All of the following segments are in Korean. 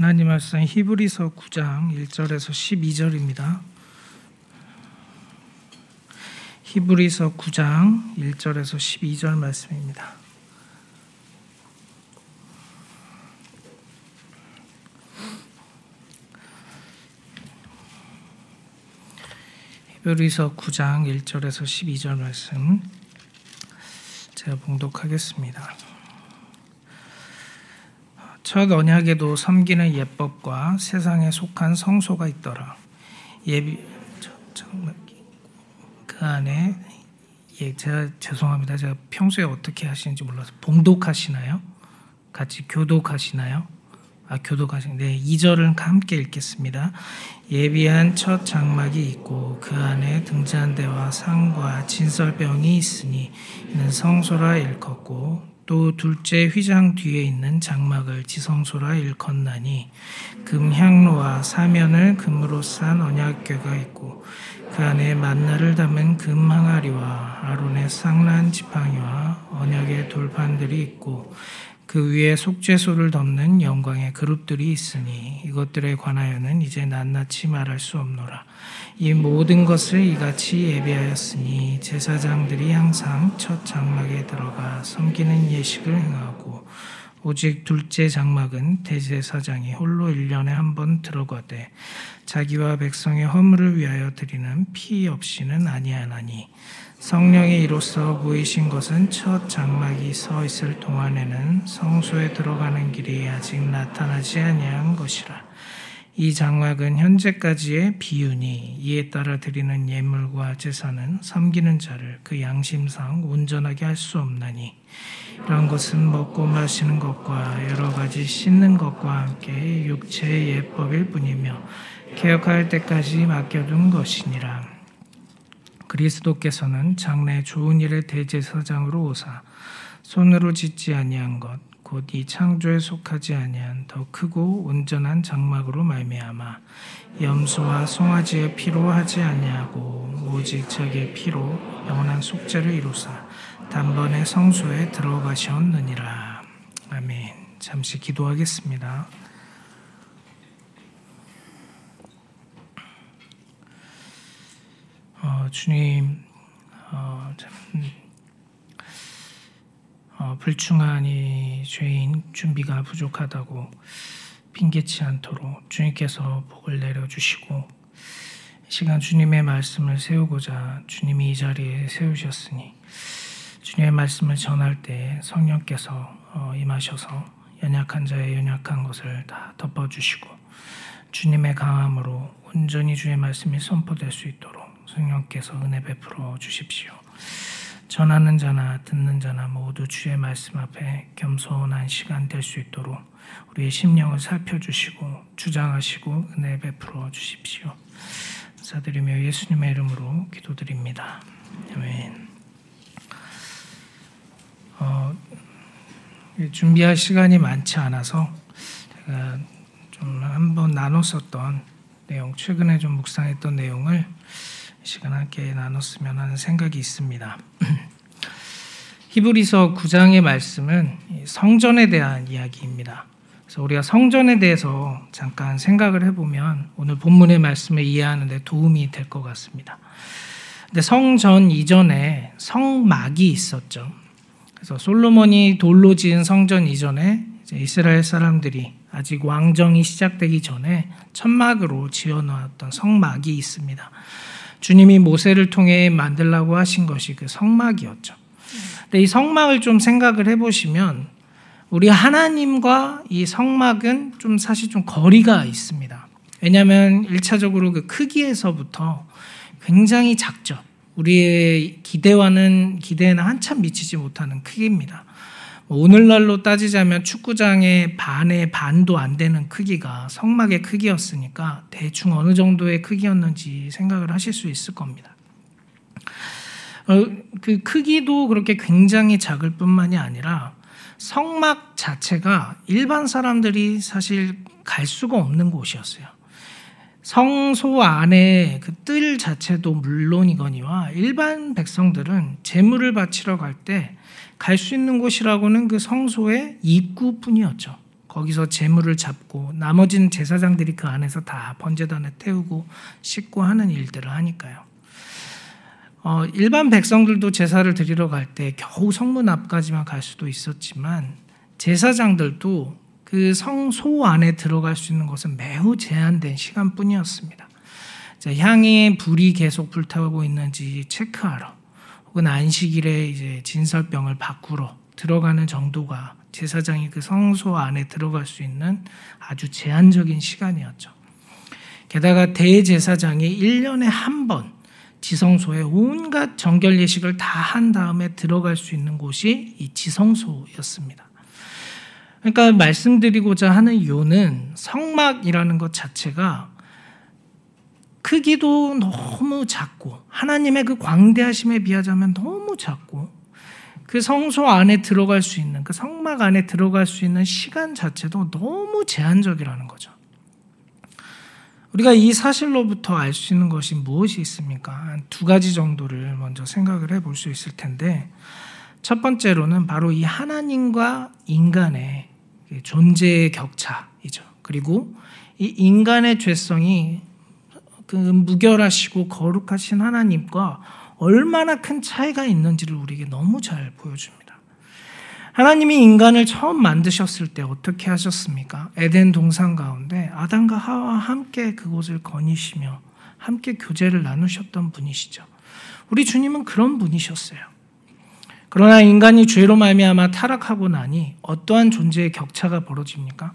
하나님 말씀 히브리서 9장 1절에서 12절입니다. 히브리서 9장 1절에서 12절 말씀입니다. 히브리서 9장 1절에서 12절 말씀 제가 봉독하겠습니다. 첫 언약에도 섬기는 예법과 세상에 속한 성소가 있더라. 예비 그 안에 예 제가 죄송합니다. 제가 평소에 어떻게 하시는지 몰라서 봉독하시나요? 같이 교독하시나요? 아 교독하신 네 2절을 함께 읽겠습니다. 예비한 첫 장막이 있고 그 안에 등잔 대와 상과 진설병이 있으니 이는 성소라 일컫고 또 둘째 휘장 뒤에 있는 장막을 지성소라 일컫나니 금향로와 사면을 금으로 싼 언약궤가 있고 그 안에 만나를 담은 금 항아리와 아론의 쌍난 지팡이와 언약의 돌판들이 있고 그 위에 속죄소를 덮는 영광의 그룹들이 있으니 이것들에 관하여는 이제 낱낱이 말할 수 없노라. 이 모든 것을 이같이 예비하였으니 제사장들이 항상 첫 장막에 들어가 섬기는 예식을 행하고 오직 둘째 장막은 대제사장이 홀로 1년에 한 번 들어가되 자기와 백성의 허물을 위하여 드리는 피 없이는 아니하나니 성령이 이로써 보이신 것은 첫 장막이 서 있을 동안에는 성소에 들어가는 길이 아직 나타나지 아니한 것이라. 이 장막은 현재까지의 비유니 이에 따라 드리는 예물과 제사는 섬기는 자를 그 양심상 온전하게 할 수 없나니 이런 것은 먹고 마시는 것과 여러 가지 씻는 것과 함께 육체의 예법일 뿐이며 개혁할 때까지 맡겨둔 것이니라. 그리스도께서는 장래 좋은 일의 대제사장으로 오사 손으로 짓지 아니한 것 곧 이 창조에 속하지 아니한 더 크고 온전한 장막으로 말미암아 염소와 송아지의 피로 하지 아니하고 오직 자기의 피로 영원한 속죄를 이루사 단번에 성소에 들어가셨느니라 아멘. 잠시 기도하겠습니다. 어, 주님, 어, 참, 어, 불충한 이 죄인 준비가 부족하다고 핑계치 않도록 주님께서 복을 내려주시고 시간 주님의 말씀을 세우고자 주님이 이 자리에 세우셨으니 주님의 말씀을 전할 때 성령께서 어, 임하셔서 연약한 자의 연약한 것을 다 덮어주시고 주님의 강함으로 온전히 주의 말씀이 선포될 수 있도록 성령께서 은혜 베풀어 주십시오. 전하는 자나 듣는 자나 모두 주의 말씀 앞에 겸손한 시간 될 수 있도록 우리의 심령을 살펴주시고 주장하시고 은혜 베풀어 주십시오. 사드리며 예수님의 이름으로 기도드립니다. 아멘. 어, 준비할 시간이 많지 않아서 제가 좀 한번 나눴었던 내용, 최근에 좀 묵상했던 내용을 시간 함께 나눴으면 하는 생각이 있습니다. 히브리서 9장의 말씀은 성전에 대한 이야기입니다. 그래서 우리가 성전에 대해서 잠깐 생각을 해보면 오늘 본문의 말씀을 이해하는데 도움이 될 것 같습니다. 근데 성전 이전에 성막이 있었죠. 그래서 솔로몬이 돌로 지은 성전 이전에 이스라엘 사람들이 아직 왕정이 시작되기 전에 천막으로 지어놓았던 성막이 있습니다. 주님이 모세를 통해 만들라고 하신 것이 그 성막이었죠. 근데 이 성막을 좀 생각을 해보시면 우리 하나님과 이 성막은 좀 사실 좀 거리가 있습니다. 왜냐하면 1차적으로 그 크기에서부터 굉장히 작죠. 우리의 기대와는 기대에는 한참 미치지 못하는 크기입니다. 뭐 오늘날로 따지자면 축구장의 반의 반도 안 되는 크기가 성막의 크기였으니까 대충 어느 정도의 크기였는지 생각을 하실 수 있을 겁니다. 어, 그 크기도 그렇게 굉장히 작을 뿐만이 아니라 성막 자체가 일반 사람들이 사실 갈 수가 없는 곳이었어요. 성소 안에 그 뜰 자체도 물론이거니와 일반 백성들은 재물을 바치러 갈 때 갈 수 있는 곳이라고는 그 성소의 입구뿐이었죠. 거기서 재물을 잡고 나머지는 제사장들이 그 안에서 다 번제단에 태우고 씻고 하는 일들을 하니까요. 어, 일반 백성들도 제사를 드리러 갈 때 겨우 성문 앞까지만 갈 수도 있었지만 제사장들도 그 성소 안에 들어갈 수 있는 것은 매우 제한된 시간뿐이었습니다. 향에 불이 계속 불타고 있는지 체크하러 혹은 안식일에 이제 진설병을 바꾸러 들어가는 정도가 제사장이 그 성소 안에 들어갈 수 있는 아주 제한적인 시간이었죠. 게다가 대제사장이 1년에 한 번 지성소에 온갖 정결 예식을 다 한 다음에 들어갈 수 있는 곳이 이 지성소였습니다. 그러니까 말씀드리고자 하는 이유는 성막이라는 것 자체가 크기도 너무 작고 하나님의 그 광대하심에 비하자면 너무 작고 그 성소 안에 들어갈 수 있는 그 성막 안에 들어갈 수 있는 시간 자체도 너무 제한적이라는 거죠. 우리가 이 사실로부터 알 수 있는 것이 무엇이 있습니까? 두 가지 정도를 먼저 생각을 해볼 수 있을 텐데 첫 번째로는 바로 이 하나님과 인간의 존재의 격차이죠. 그리고 이 인간의 죄성이 그 무결하시고 거룩하신 하나님과 얼마나 큰 차이가 있는지를 우리에게 너무 잘 보여줍니다. 하나님이 인간을 처음 만드셨을 때 어떻게 하셨습니까? 에덴 동산 가운데 아담과 하와 함께 그곳을 거니시며 함께 교제를 나누셨던 분이시죠. 우리 주님은 그런 분이셨어요. 그러나 인간이 죄로 말미암아 타락하고 나니 어떠한 존재의 격차가 벌어집니까?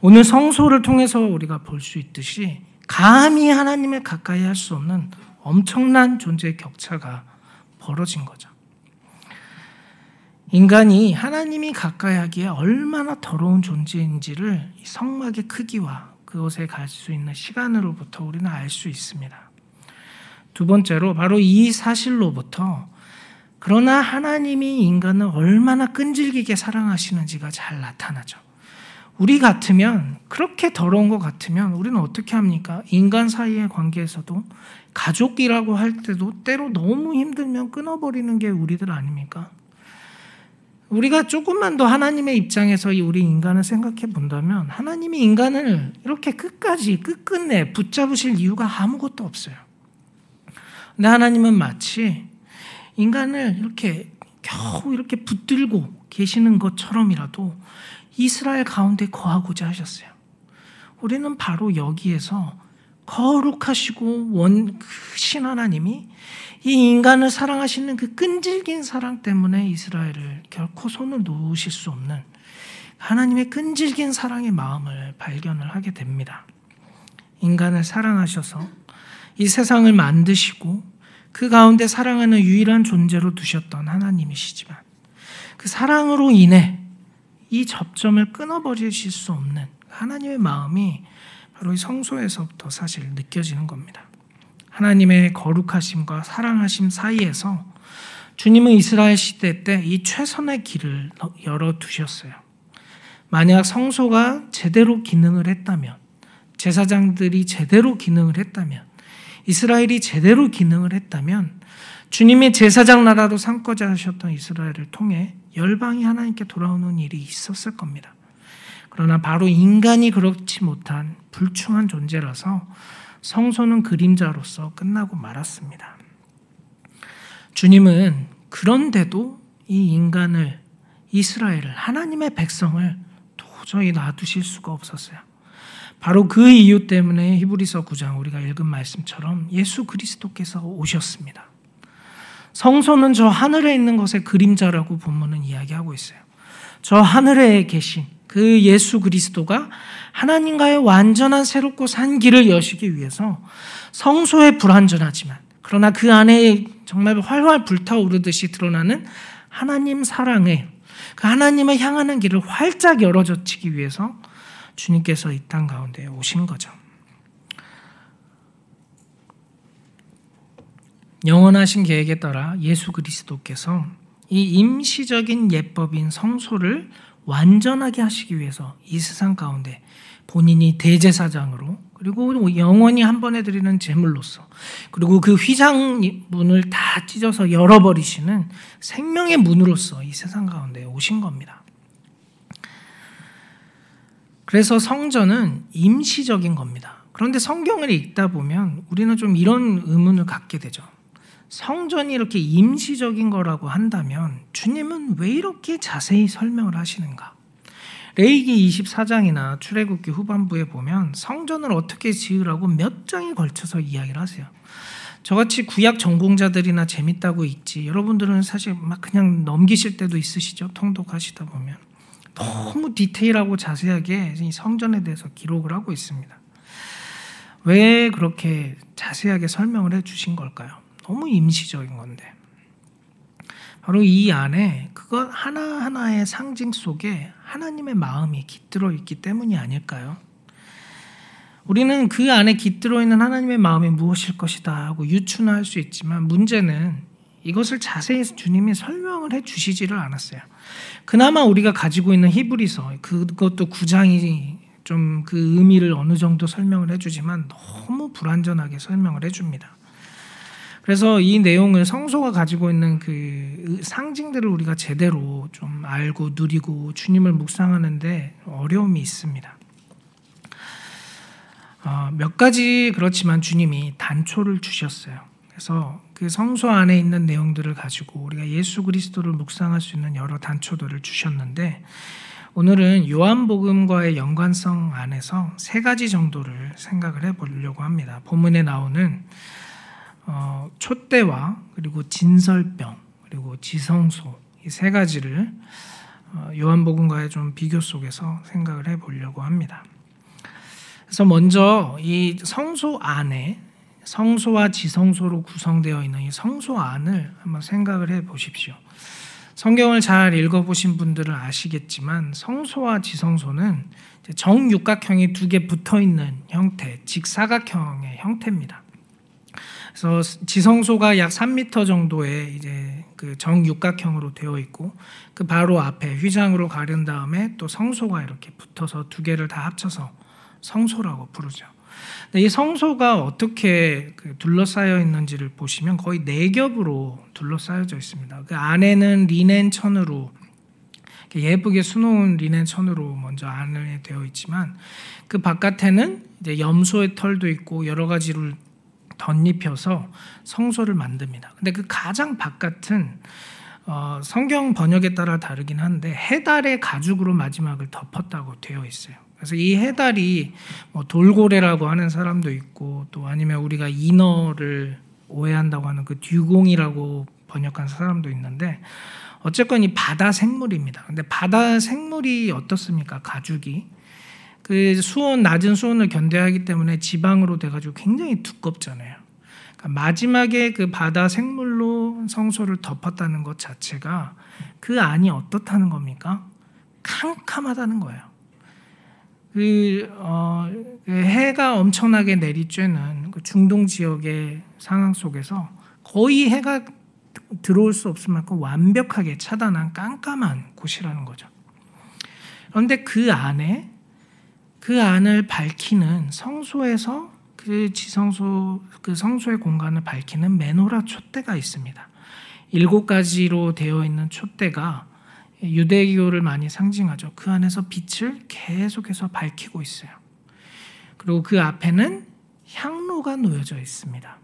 오늘 성소를 통해서 우리가 볼 수 있듯이 감히 하나님에 가까이 할 수 없는 엄청난 존재의 격차가 벌어진 거죠. 인간이 하나님이 가까이 하기에 얼마나 더러운 존재인지를 성막의 크기와 그곳에 갈 수 있는 시간으로부터 우리는 알 수 있습니다. 두 번째로 바로 이 사실로부터 그러나 하나님이 인간을 얼마나 끈질기게 사랑하시는지가 잘 나타나죠. 우리 같으면 그렇게 더러운 것 같으면 우리는 어떻게 합니까? 인간 사이의 관계에서도 가족이라고 할 때도 때로 너무 힘들면 끊어버리는 게 우리들 아닙니까? 우리가 조금만 더 하나님의 입장에서 우리 인간을 생각해 본다면 하나님이 인간을 이렇게 끝까지 끝끝내 붙잡으실 이유가 아무것도 없어요. 근데 하나님은 마치 인간을 이렇게 겨우 이렇게 붙들고 계시는 것처럼이라도 이스라엘 가운데 거하고자 하셨어요. 우리는 바로 여기에서 거룩하시고 원 크신 하나님이 이 인간을 사랑하시는 그 끈질긴 사랑 때문에 이스라엘을 결코 손을 놓으실 수 없는 하나님의 끈질긴 사랑의 마음을 발견을 하게 됩니다. 인간을 사랑하셔서 이 세상을 만드시고 그 가운데 사랑하는 유일한 존재로 두셨던 하나님이시지만 그 사랑으로 인해 이 접점을 끊어버리실 수 없는 하나님의 마음이 바로 이 성소에서부터 사실 느껴지는 겁니다. 하나님의 거룩하심과 사랑하심 사이에서 주님은 이스라엘 시대 때 이 최선의 길을 열어 두셨어요. 만약 성소가 제대로 기능을 했다면, 제사장들이 제대로 기능을 했다면, 이스라엘이 제대로 기능을 했다면 주님의 제사장 나라도 삼고자 하셨던 이스라엘을 통해 열방이 하나님께 돌아오는 일이 있었을 겁니다. 그러나 바로 인간이 그렇지 못한 불충한 존재라서 성소는 그림자로서 끝나고 말았습니다. 주님은 그런데도 이 인간을 이스라엘을 하나님의 백성을 도저히 놔두실 수가 없었어요. 바로 그 이유 때문에 히브리서 9장 우리가 읽은 말씀처럼 예수 그리스도께서 오셨습니다. 성소는 저 하늘에 있는 것의 그림자라고 본문은 이야기하고 있어요. 저 하늘에 계신 그 예수 그리스도가 하나님과의 완전한 새롭고 산 길을 여시기 위해서 성소에 불완전하지만 그러나 그 안에 정말 활활 불타오르듯이 드러나는 하나님 사랑의 그 하나님을 향하는 길을 활짝 열어젖히기 위해서 주님께서 이 땅 가운데 오신 거죠. 영원하신 계획에 따라 예수 그리스도께서 이 임시적인 예법인 성소를 완전하게 하시기 위해서 이 세상 가운데 본인이 대제사장으로 그리고 영원히 한 번에 드리는 제물로서 그리고 그 휘장 문을 다 찢어서 열어버리시는 생명의 문으로서 이 세상 가운데 오신 겁니다. 그래서 성전은 임시적인 겁니다. 그런데 성경을 읽다 보면 우리는 좀 이런 의문을 갖게 되죠. 성전이 이렇게 임시적인 거라고 한다면 주님은 왜 이렇게 자세히 설명을 하시는가? 레이기 24장이나 출애굽기 후반부에 보면 성전을 어떻게 지으라고 몇 장에 걸쳐서 이야기를 하세요. 저같이 구약 전공자들이나 재밌다고 읽지 여러분들은 사실 막 그냥 넘기실 때도 있으시죠. 통독하시다 보면 너무 디테일하고 자세하게 성전에 대해서 기록을 하고 있습니다. 왜 그렇게 자세하게 설명을 해 주신 걸까요? 너무 임시적인 건데. 바로 이 안에 그것 하나하나의 상징 속에 하나님의 마음이 깃들어 있기 때문이 아닐까요? 우리는 그 안에 깃들어 있는 하나님의 마음이 무엇일 것이다 하고 유추할 수 있지만 문제는 이것을 자세히 주님이 설명을 해 주시지를 않았어요. 그나마 우리가 가지고 있는 히브리서 그것도 구장이 좀 그 의미를 어느 정도 설명을 해 주지만 너무 불완전하게 설명을 해 줍니다. 그래서 이 내용을 성소가 가지고 있는 그 상징들을 우리가 제대로 좀 알고 누리고 주님을 묵상하는데 어려움이 있습니다. 어, 몇 가지 그렇지만 주님이 단초를 주셨어요. 그래서 그 성소 안에 있는 내용들을 가지고 우리가 예수 그리스도를 묵상할 수 있는 여러 단초들을 주셨는데 오늘은 요한복음과의 연관성 안에서 세 가지 정도를 생각을 해보려고 합니다. 본문에 나오는 어, 촛대와 그리고 진설병 그리고 지성소 이 세 가지를 어, 요한복음과의 좀 비교 속에서 생각을 해보려고 합니다. 그래서 먼저 이 성소 안에 성소와 지성소로 구성되어 있는 이 성소 안을 한번 생각을 해 보십시오. 성경을 잘 읽어보신 분들은 아시겠지만 성소와 지성소는 정육각형이 두 개 붙어 있는 형태, 직사각형의 형태입니다. 그래서 지성소가 약 3m 정도의 이제 그 정육각형으로 되어 있고 그 바로 앞에 휘장으로 가른 다음에 또 성소가 이렇게 붙어서 두 개를 다 합쳐서 성소라고 부르죠. 이 성소가 어떻게 그 둘러싸여 있는지를 보시면 거의 네 겹으로 둘러싸여져 있습니다. 그 안에는 리넨 천으로 예쁘게 수놓은 리넨 천으로 먼저 안에 되어 있지만 그 바깥에는 이제 염소의 털도 있고 여러 가지를 덧입혀서 성소를 만듭니다. 근데 그 가장 바깥은 어, 성경 번역에 따라 다르긴 한데 해달의 가죽으로 마지막을 덮었다고 되어 있어요. 그래서 이 해달이 뭐 돌고래라고 하는 사람도 있고 또 아니면 우리가 인어를 오해한다고 하는 그 듀공이라고 번역한 사람도 있는데 어쨌건 이 바다 생물입니다. 근데 바다 생물이 어떻습니까? 가죽이 그 수온 낮은 수온을 견뎌야 하기 때문에 지방으로 돼가지고 굉장히 두껍잖아요. 그러니까 마지막에 그 바다 생물로 성소를 덮었다는 것 자체가 그 안이 어떻다는 겁니까? 캄캄하다는 거예요. 그, 어, 그 해가 엄청나게 내리쬐는 그 중동 지역의 상황 속에서 거의 해가 들어올 수 없을 만큼 완벽하게 차단한 깜깜한 곳이라는 거죠. 그런데 그 안에 그 안을 밝히는 성소에서 그 지성소 그 성소의 공간을 밝히는 메노라 촛대가 있습니다. 일곱 가지로 되어 있는 촛대가 유대교를 많이 상징하죠. 그 안에서 빛을 계속해서 밝히고 있어요. 그리고 그 앞에는 향로가 놓여져 있습니다.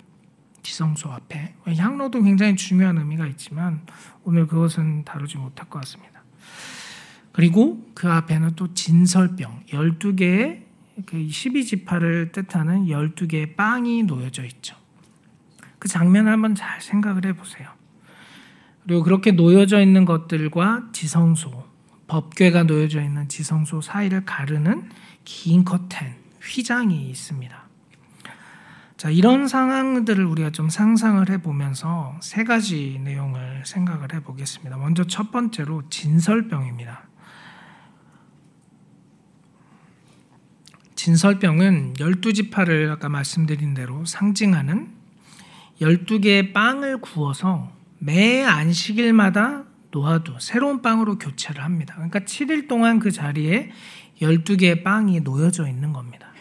지성소 앞에. 향로도 굉장히 중요한 의미가 있지만 오늘 그것은 다루지 못할 것 같습니다. 그리고 그 앞에는 또 진설병, 12개의 그 12지파를 뜻하는 12개의 빵이 놓여져 있죠. 그 장면을 한번 잘 생각을 해보세요. 그리고 그렇게 놓여져 있는 것들과 지성소, 법궤가 놓여져 있는 지성소 사이를 가르는 긴 커튼, 휘장이 있습니다. 자, 이런 상황들을 우리가 좀 상상을 해보면서 세 가지 내용을 생각을 해보겠습니다. 먼저 첫 번째로 진설병입니다. 진설병은 12지파를 아까 말씀드린 대로 상징하는 12개의 빵을 구워서 매 안식일마다 놓아도 새로운 빵으로 교체를 합니다. 그러니까 7일 동안 그 자리에 12개의 빵이 놓여져 있는 겁니다.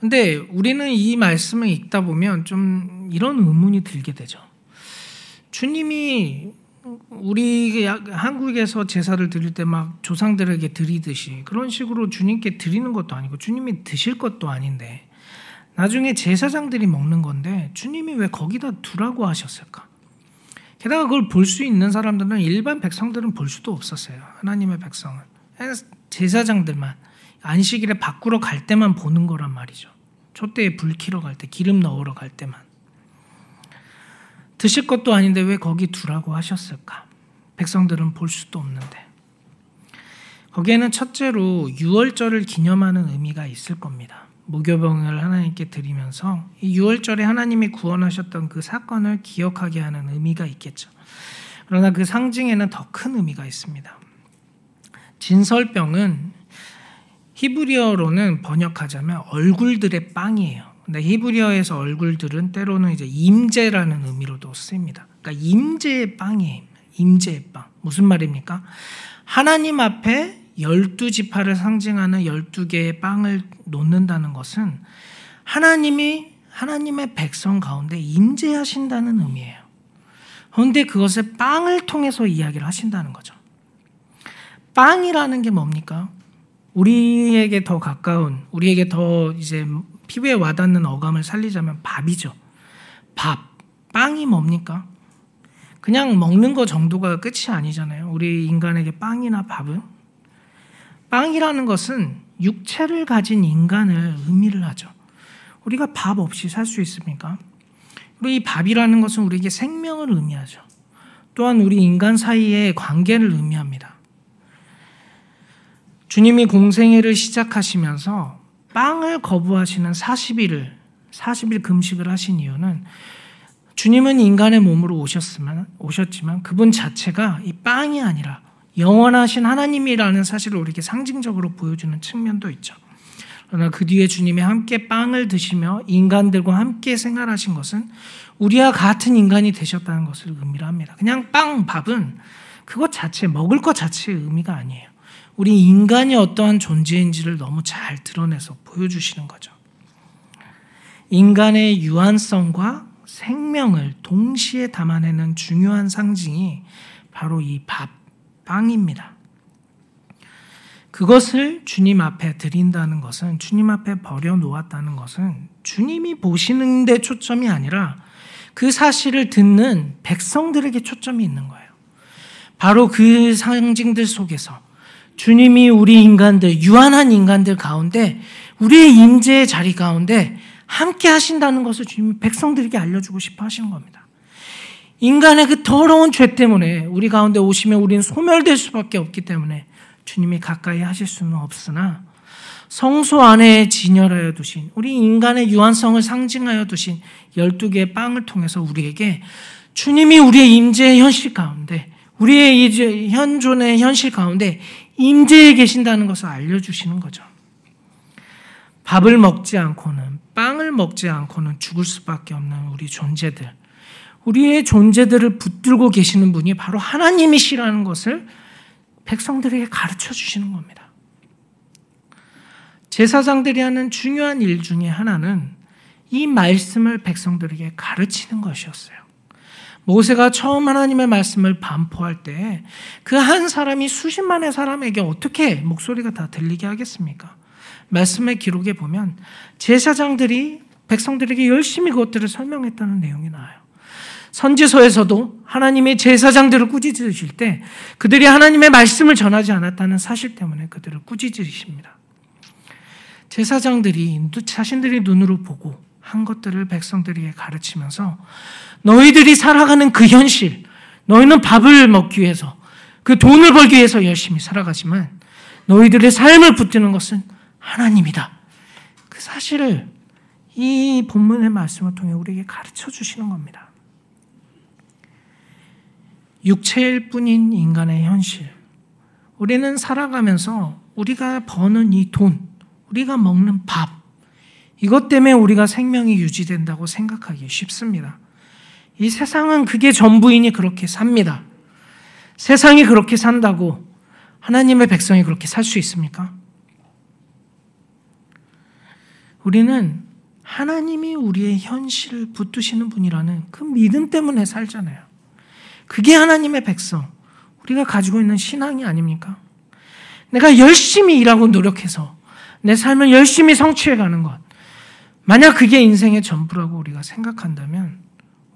근데 우리는 이 말씀을 읽다 보면 좀 이런 의문이 들게 되죠. 주님이 우리 한국에서 제사를 드릴 때 막 조상들에게 드리듯이 그런 식으로 주님께 드리는 것도 아니고 주님이 드실 것도 아닌데 나중에 제사장들이 먹는 건데 주님이 왜 거기다 두라고 하셨을까? 게다가 그걸 볼 수 있는 사람들은 일반 백성들은 볼 수도 없었어요. 하나님의 백성은 제사장들만 안식일에 밖으로 갈 때만 보는 거란 말이죠. 촛대에 불 켜러 갈 때, 기름 넣으러 갈 때만. 드실 것도 아닌데 왜 거기 두라고 하셨을까? 백성들은 볼 수도 없는데. 거기에는 첫째로 유월절을 기념하는 의미가 있을 겁니다. 무교병을 하나님께 드리면서 이 유월절에 하나님이 구원하셨던 그 사건을 기억하게 하는 의미가 있겠죠. 그러나 그 상징에는 더 큰 의미가 있습니다. 진설병은 히브리어로는 번역하자면 얼굴들의 빵이에요. 근데 히브리어에서 얼굴들은 때로는 이제 임재라는 의미로도 쓰입니다. 그러니까 임재의 빵이에요. 임재의 빵. 무슨 말입니까? 하나님 앞에 열두 지파를 상징하는 열두 개의 빵을 놓는다는 것은 하나님이 하나님의 백성 가운데 임재하신다는 의미예요. 그런데 그것을 빵을 통해서 이야기를 하신다는 거죠. 빵이라는 게 뭡니까? 우리에게 더 가까운, 우리에게 더 이제 피부에 와닿는 어감을 살리자면 밥이죠. 밥. 빵이 뭡니까? 그냥 먹는 거 정도가 끝이 아니잖아요. 우리 인간에게 빵이나 밥은. 빵이라는 것은 육체를 가진 인간을 의미를 하죠. 우리가 밥 없이 살 수 있습니까? 그리고 이 밥이라는 것은 우리에게 생명을 의미하죠. 또한 우리 인간 사이의 관계를 의미합니다. 주님이 공생애를 시작하시면서 빵을 거부하시는 40일을 40일 금식을 하신 이유는 주님은 인간의 몸으로 오셨지만 오셨지만 그분 자체가 이 빵이 아니라 영원하신 하나님이라는 사실을 우리에게 상징적으로 보여주는 측면도 있죠. 그러나 그 뒤에 주님이 함께 빵을 드시며 인간들과 함께 생활하신 것은 우리와 같은 인간이 되셨다는 것을 의미를 합니다. 그냥 빵, 밥은 그것 자체, 먹을 것 자체의 의미가 아니에요. 우리 인간이 어떠한 존재인지를 너무 잘 드러내서 보여주시는 거죠. 인간의 유한성과 생명을 동시에 담아내는 중요한 상징이 바로 이 밥, 빵입니다. 그것을 주님 앞에 드린다는 것은 주님 앞에 버려 놓았다는 것은 주님이 보시는 데 초점이 아니라 그 사실을 듣는 백성들에게 초점이 있는 거예요. 바로 그 상징들 속에서 주님이 우리 인간들, 유한한 인간들 가운데 우리의 임재의 자리 가운데 함께 하신다는 것을 주님이 백성들에게 알려주고 싶어 하시는 겁니다. 인간의 그 더러운 죄 때문에 우리 가운데 오시면 우리는 소멸될 수밖에 없기 때문에 주님이 가까이 하실 수는 없으나 성소 안에 진열하여 두신 우리 인간의 유한성을 상징하여 두신 12개의 빵을 통해서 우리에게 주님이 우리의 임재의 현실 가운데 우리의 현존의 현실 가운데 임재해 계신다는 것을 알려주시는 거죠. 밥을 먹지 않고는 빵을 먹지 않고는 죽을 수밖에 없는 우리 존재들. 우리의 존재들을 붙들고 계시는 분이 바로 하나님이시라는 것을 백성들에게 가르쳐 주시는 겁니다. 제사장들이 하는 중요한 일 중에 하나는 이 말씀을 백성들에게 가르치는 것이었어요. 모세가 처음 하나님의 말씀을 반포할 때 그 한 사람이 수십만의 사람에게 어떻게 목소리가 다 들리게 하겠습니까? 말씀의 기록에 보면 제사장들이 백성들에게 열심히 그것들을 설명했다는 내용이 나와요. 선지서에서도 하나님의 제사장들을 꾸짖으실 때 그들이 하나님의 말씀을 전하지 않았다는 사실 때문에 그들을 꾸짖으십니다. 제사장들이 자신들이 눈으로 보고 한 것들을 백성들에게 가르치면서 너희들이 살아가는 그 현실, 너희는 밥을 먹기 위해서 그 돈을 벌기 위해서 열심히 살아가지만 너희들의 삶을 붙드는 것은 하나님이다. 그 사실을 이 본문의 말씀을 통해 우리에게 가르쳐 주시는 겁니다. 육체일 뿐인 인간의 현실. 우리는 살아가면서 우리가 버는 이 돈, 우리가 먹는 밥, 이것 때문에 우리가 생명이 유지된다고 생각하기 쉽습니다. 이 세상은 그게 전부이니 그렇게 삽니다. 세상이 그렇게 산다고 하나님의 백성이 그렇게 살 수 있습니까? 우리는 하나님이 우리의 현실을 붙드시는 분이라는 그 믿음 때문에 살잖아요. 그게 하나님의 백성, 우리가 가지고 있는 신앙이 아닙니까? 내가 열심히 일하고 노력해서 내 삶을 열심히 성취해 가는 것. 만약 그게 인생의 전부라고 우리가 생각한다면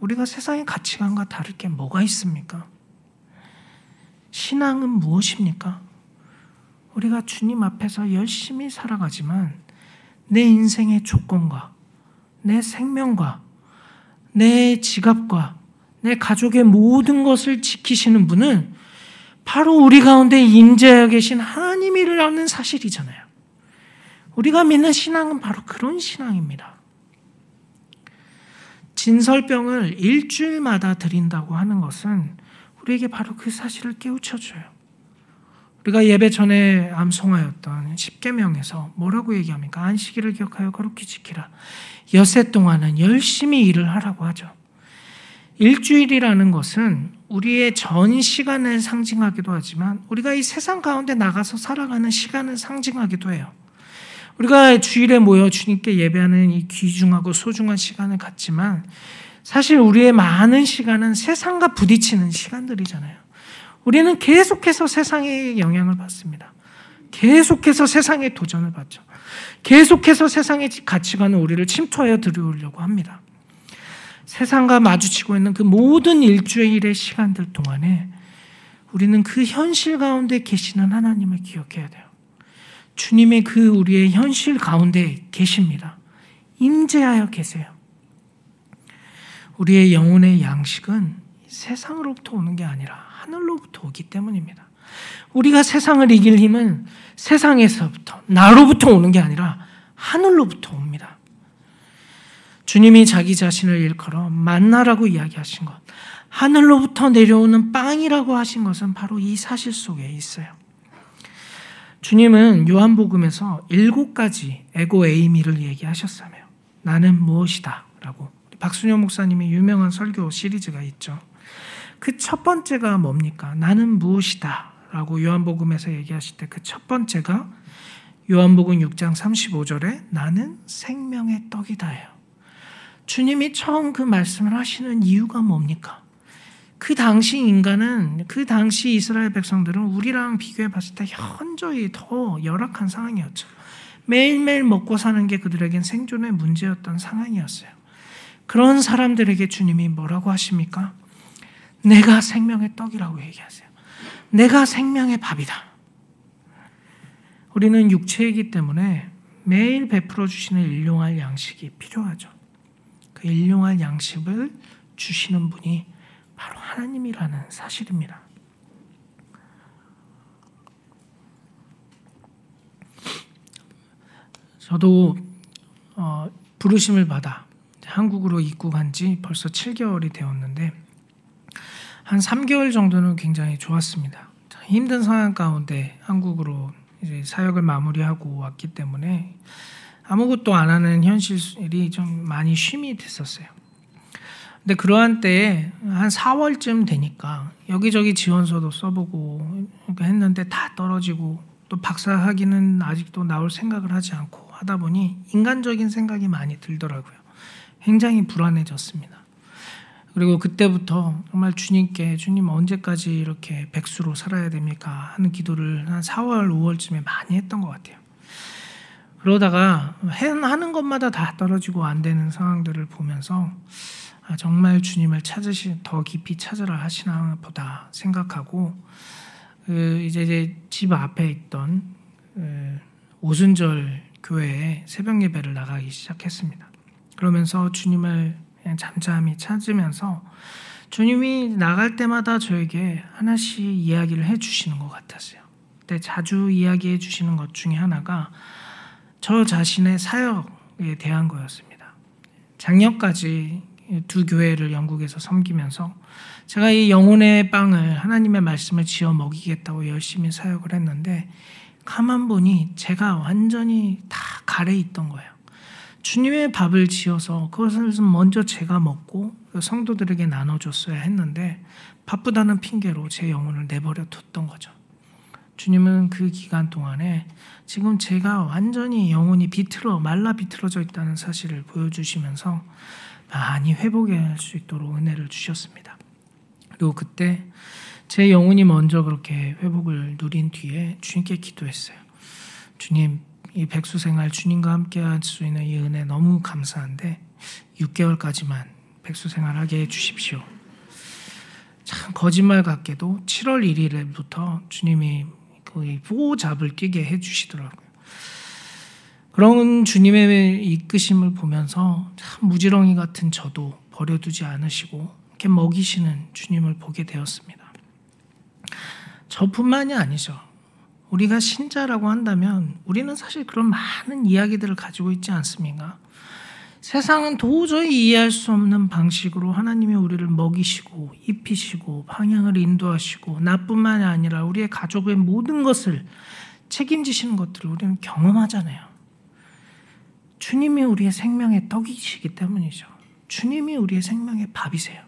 우리가 세상의 가치관과 다를 게 뭐가 있습니까? 신앙은 무엇입니까? 우리가 주님 앞에서 열심히 살아가지만 내 인생의 조건과 내 생명과 내 지갑과 내 가족의 모든 것을 지키시는 분은 바로 우리 가운데 임재하여 계신 하나님이라는 사실이잖아요. 우리가 믿는 신앙은 바로 그런 신앙입니다. 진설병을 일주일마다 드린다고 하는 것은 우리에게 바로 그 사실을 깨우쳐줘요. 우리가 예배 전에 암송하였던 10계명에서 뭐라고 얘기합니까? 안식일을 기억하여 거룩히 지키라. 여세 동안은 열심히 일을 하라고 하죠. 일주일이라는 것은 우리의 전 시간을 상징하기도 하지만 우리가 이 세상 가운데 나가서 살아가는 시간을 상징하기도 해요. 우리가 주일에 모여 주님께 예배하는 이 귀중하고 소중한 시간을 갖지만 사실 우리의 많은 시간은 세상과 부딪히는 시간들이잖아요. 우리는 계속해서 세상의 영향을 받습니다. 계속해서 세상의 도전을 받죠. 계속해서 세상의 가치관은 우리를 침투하여 들어오려고 합니다. 세상과 마주치고 있는 그 모든 일주일의 시간들 동안에 우리는 그 현실 가운데 계시는 하나님을 기억해야 돼요. 주님의 그 우리의 현실 가운데 계십니다. 임재하여 계세요. 우리의 영혼의 양식은 세상으로부터 오는 게 아니라 하늘로부터 오기 때문입니다. 우리가 세상을 이길 힘은 세상에서부터, 나로부터 오는 게 아니라 하늘로부터 옵니다. 주님이 자기 자신을 일컬어 만나라고 이야기하신 것, 하늘로부터 내려오는 빵이라고 하신 것은 바로 이 사실 속에 있어요. 주님은 요한복음에서 일곱 가지 에고 에이미를 얘기하셨으며 나는 무엇이다 라고 박순영 목사님의 유명한 설교 시리즈가 있죠. 그 첫 번째가 뭡니까? 나는 무엇이다 라고 요한복음에서 얘기하실 때 그 첫 번째가 요한복음 6장 35절에 나는 생명의 떡이다예요. 주님이 처음 그 말씀을 하시는 이유가 뭡니까? 그 당시 인간은 그 당시 이스라엘 백성들은 우리랑 비교해 봤을 때 현저히 더 열악한 상황이었죠. 매일매일 먹고 사는 게 그들에겐 생존의 문제였던 상황이었어요. 그런 사람들에게 주님이 뭐라고 하십니까? 내가 생명의 떡이라고 얘기하세요. 내가 생명의 밥이다. 우리는 육체이기 때문에 매일 베풀어 주시는 일용할 양식이 필요하죠. 그 일용할 양식을 주시는 분이 바로 하나님이라는 사실입니다. 저도 어, 부르심을 받아 한국으로 입국한 지 벌써 7개월이 되었는데 한 3개월 정도는 굉장히 좋았습니다. 힘든 상황 가운데 한국으로 이제 사역을 마무리하고 왔기 때문에 아무것도 안 하는 현실이 좀 많이 쉼이 됐었어요. 근데 그러한 때에 한 4월쯤 되니까 여기저기 지원서도 써보고 했는데 다 떨어지고 또 박사 학위는 아직도 나올 생각을 하지 않고 하다 보니 인간적인 생각이 많이 들더라고요. 굉장히 불안해졌습니다. 그리고 그때부터 정말 주님께 주님 언제까지 이렇게 백수로 살아야 됩니까? 하는 기도를 한 4월, 5월쯤에 많이 했던 것 같아요. 그러다가 하는 것마다 다 떨어지고 안 되는 상황들을 보면서 아, 정말 주님을 찾으시 더 깊이 찾으라 하시나 보다 생각하고 그 이제 집 앞에 있던 그 오순절 교회에 새벽 예배를 나가기 시작했습니다. 그러면서 주님을 잠잠히 찾으면서 주님이 나갈 때마다 저에게 하나씩 이야기를 해 주시는 것 같았어요. 근데 자주 이야기해 주시는 것 중에 하나가 저 자신의 사역에 대한 거였습니다. 작년까지 두 교회를 영국에서 섬기면서 제가 이 영혼의 빵을 하나님의 말씀을 지어 먹이겠다고 열심히 사역을 했는데 가만 보니 제가 완전히 다 가래 있던 거예요. 주님의 밥을 지어서 그것을 먼저 제가 먹고 성도들에게 나눠줬어야 했는데 바쁘다는 핑계로 제 영혼을 내버려 뒀던 거죠. 주님은 그 기간 동안에 지금 제가 완전히 영혼이 비틀어 말라 비틀어져 있다는 사실을 보여주시면서 많이 회복할 수 있도록 은혜를 주셨습니다. 그리고 그때 제 영혼이 먼저 그렇게 회복을 누린 뒤에 주님께 기도했어요. 주님, 이 백수 생활 주님과 함께 할 수 있는 이 은혜 너무 감사한데 6개월까지만 백수 생활하게 해 주십시오. 참 거짓말 같게도 7월 1일부터 주님이 그 보호잡을 뛰게 해 주시더라고요. 그런 주님의 이끄심을 보면서 참 무지렁이 같은 저도 버려두지 않으시고 이렇게 먹이시는 주님을 보게 되었습니다. 저뿐만이 아니죠. 우리가 신자라고 한다면 우리는 사실 그런 많은 이야기들을 가지고 있지 않습니까? 세상은 도저히 이해할 수 없는 방식으로 하나님이 우리를 먹이시고 입히시고 방향을 인도하시고 나뿐만이 아니라 우리의 가족의 모든 것을 책임지시는 것들을 우리는 경험하잖아요. 주님이 우리의 생명의 떡이시기 때문이죠. 주님이 우리의 생명의 밥이세요.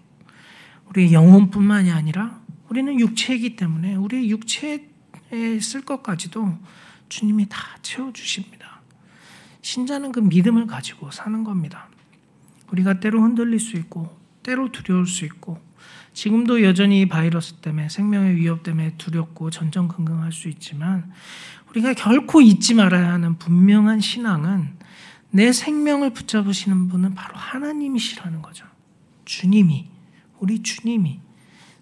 우리의 영혼뿐만이 아니라 우리는 육체이기 때문에 우리의 육체에 쓸 것까지도 주님이 다 채워주십니다. 신자는 그 믿음을 가지고 사는 겁니다. 우리가 때로 흔들릴 수 있고, 때로 두려울 수 있고, 지금도 여전히 바이러스 때문에 생명의 위협 때문에 두렵고 전전긍긍할 수 있지만, 우리가 결코 잊지 말아야 하는 분명한 신앙은 내 생명을 붙잡으시는 분은 바로 하나님이시라는 거죠. 주님이, 우리 주님이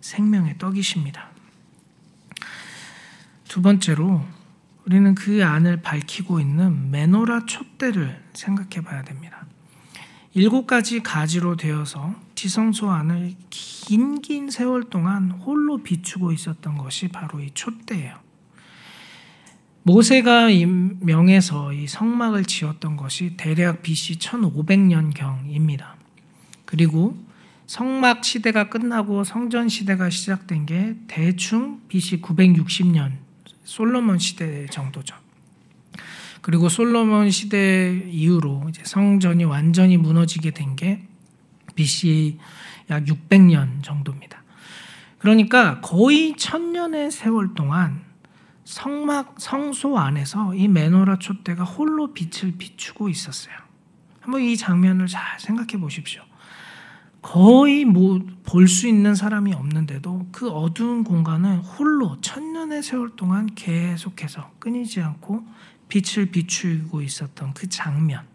생명의 떡이십니다. 두 번째로 우리는 그 안을 밝히고 있는 메노라 촛대를 생각해 봐야 됩니다. 일곱 가지 가지로 되어서 지성소 안을 긴긴 세월 동안 홀로 비추고 있었던 것이 바로 이 촛대예요. 모세가 명해서 이 성막을 지었던 것이 대략 BC 1500년경입니다. 그리고 성막 시대가 끝나고 성전 시대가 시작된 게 대충 BC 960년 솔로몬 시대 정도죠. 그리고 솔로몬 시대 이후로 이제 성전이 완전히 무너지게 된 게 BC 약 600년 정도입니다. 그러니까 거의 천년의 세월 동안 성막 성소 안에서 이 메노라 촛대가 홀로 빛을 비추고 있었어요. 한번 이 장면을 잘 생각해 보십시오. 거의 뭐 볼 수 있는 사람이 없는데도 그 어두운 공간을 홀로 천년의 세월 동안 계속해서 끊이지 않고 빛을 비추고 있었던 그 장면.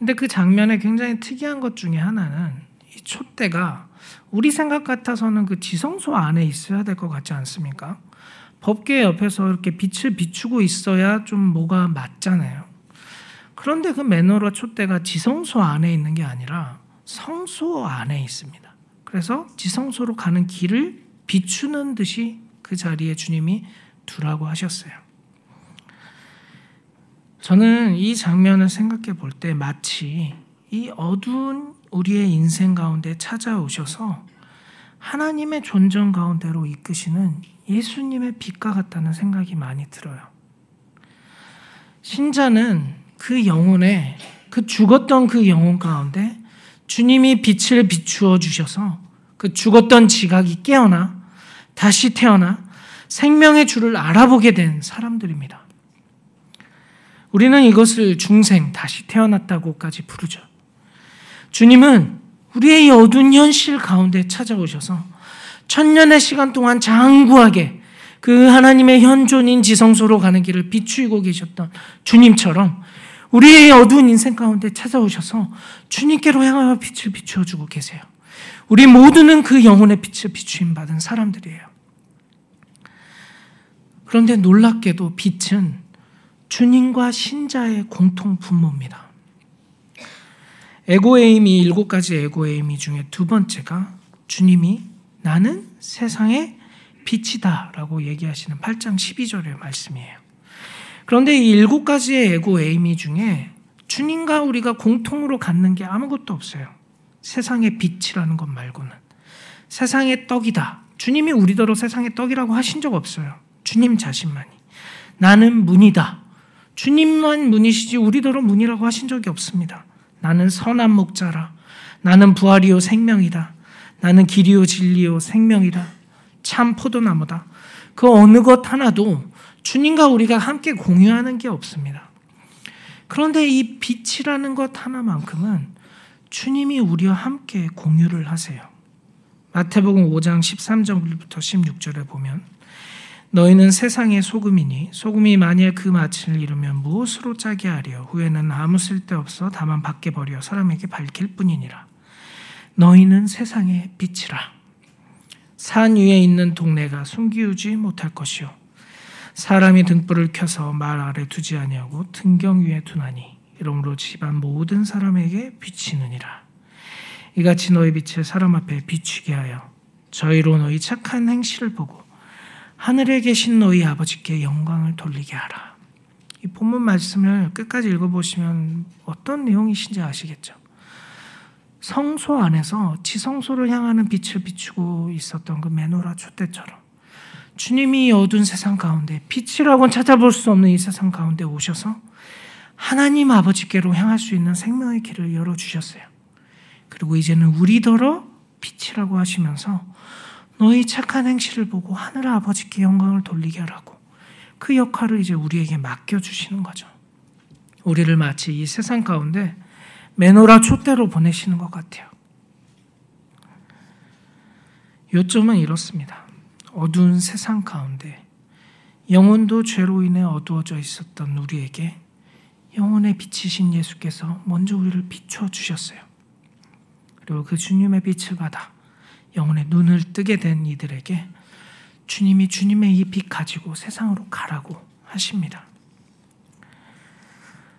근데 그 장면에 굉장히 특이한 것 중에 하나는 이 촛대가 우리 생각 같아서는 그 지성소 안에 있어야 될 것 같지 않습니까? 법계 옆에서 이렇게 빛을 비추고 있어야 좀 뭐가 맞잖아요. 그런데 그 메노라 촛대가 지성소 안에 있는 게 아니라 성소 안에 있습니다. 그래서 지성소로 가는 길을 비추는 듯이 그 자리에 주님이 두라고 하셨어요. 저는 이 장면을 생각해 볼 때 마치 이 어두운 우리의 인생 가운데 찾아오셔서 하나님의 존전 가운데로 이끄시는 예수님의 빛과 같다는 생각이 많이 들어요. 신자는 그 영혼에 그 죽었던 그 영혼 가운데 주님이 빛을 비추어 주셔서 그 죽었던 지각이 깨어나 다시 태어나 생명의 주를 알아보게 된 사람들입니다. 우리는 이것을 중생, 다시 태어났다고까지 부르죠. 주님은 우리의 어두운 현실 가운데 찾아오셔서 천년의 시간 동안 장구하게 그 하나님의 현존인 지성소로 가는 길을 비추고 계셨던 주님처럼 우리의 어두운 인생 가운데 찾아오셔서 주님께로 향하여 빛을 비추어 주고 계세요. 우리 모두는 그 영혼의 빛을 비추임 받은 사람들이에요. 그런데 놀랍게도 빛은 주님과 신자의 공통 분모입니다. 에고에임이 일곱 가지 에고에임이 중에 두 번째가 주님이 나는 세상의 빛이다 라고 얘기하시는 8장 12절의 말씀이에요. 그런데 이 일곱 가지의 에고 에이미 중에 주님과 우리가 공통으로 갖는 게 아무것도 없어요. 세상의 빛이라는 것 말고는. 세상의 떡이다. 주님이 우리더러 세상의 떡이라고 하신 적 없어요. 주님 자신만이. 나는 문이다. 주님만 문이시지 우리더러 문이라고 하신 적이 없습니다. 나는 선한 목자라. 나는 부활이요 생명이다. 나는 길이요 진리요 생명이다. 참 포도나무다. 그 어느 것 하나도 주님과 우리가 함께 공유하는 게 없습니다. 그런데 이 빛이라는 것 하나만큼은 주님이 우리와 함께 공유를 하세요. 마태복음 5장 13절부터 16절에 보면 너희는 세상의 소금이니 소금이 만일 그 맛을 잃으면 무엇으로 짜게 하려 후에는 아무 쓸데없어 다만 밖에 버려 사람에게 밝힐 뿐이니라 너희는 세상의 빛이라 산 위에 있는 동네가 숨기우지 못할 것이요 사람이 등불을 켜서 말 아래 두지 아니하고 등경 위에 두나니 이러므로 집안 모든 사람에게 비치느니라 이같이 너희 빛을 사람 앞에 비추게 하여 저희로 너희 착한 행실을 보고 하늘에 계신 너희 아버지께 영광을 돌리게 하라. 이 본문 말씀을 끝까지 읽어보시면 어떤 내용이신지 아시겠죠? 성소 안에서 지성소를 향하는 빛을 비추고 있었던 그 메노라 촛대처럼 주님이 어두운 세상 가운데 빛이라고는 찾아볼 수 없는 이 세상 가운데 오셔서 하나님 아버지께로 향할 수 있는 생명의 길을 열어 주셨어요. 그리고 이제는 우리더러 빛이라고 하시면서 너희 착한 행실을 보고 하늘 아버지께 영광을 돌리게 하라고 그 역할을 이제 우리에게 맡겨 주시는 거죠. 우리를 마치 이 세상 가운데 메노라 촛대로 보내시는 것 같아요. 요점은 이렇습니다. 어두운 세상 가운데 영혼도 죄로 인해 어두워져 있었던 우리에게 영혼의 빛이신 예수께서 먼저 우리를 비춰 주셨어요. 그리고 그 주님의 빛을 받아 영혼의 눈을 뜨게 된 이들에게 주님이 주님의 이 빛 가지고 세상으로 가라고 하십니다.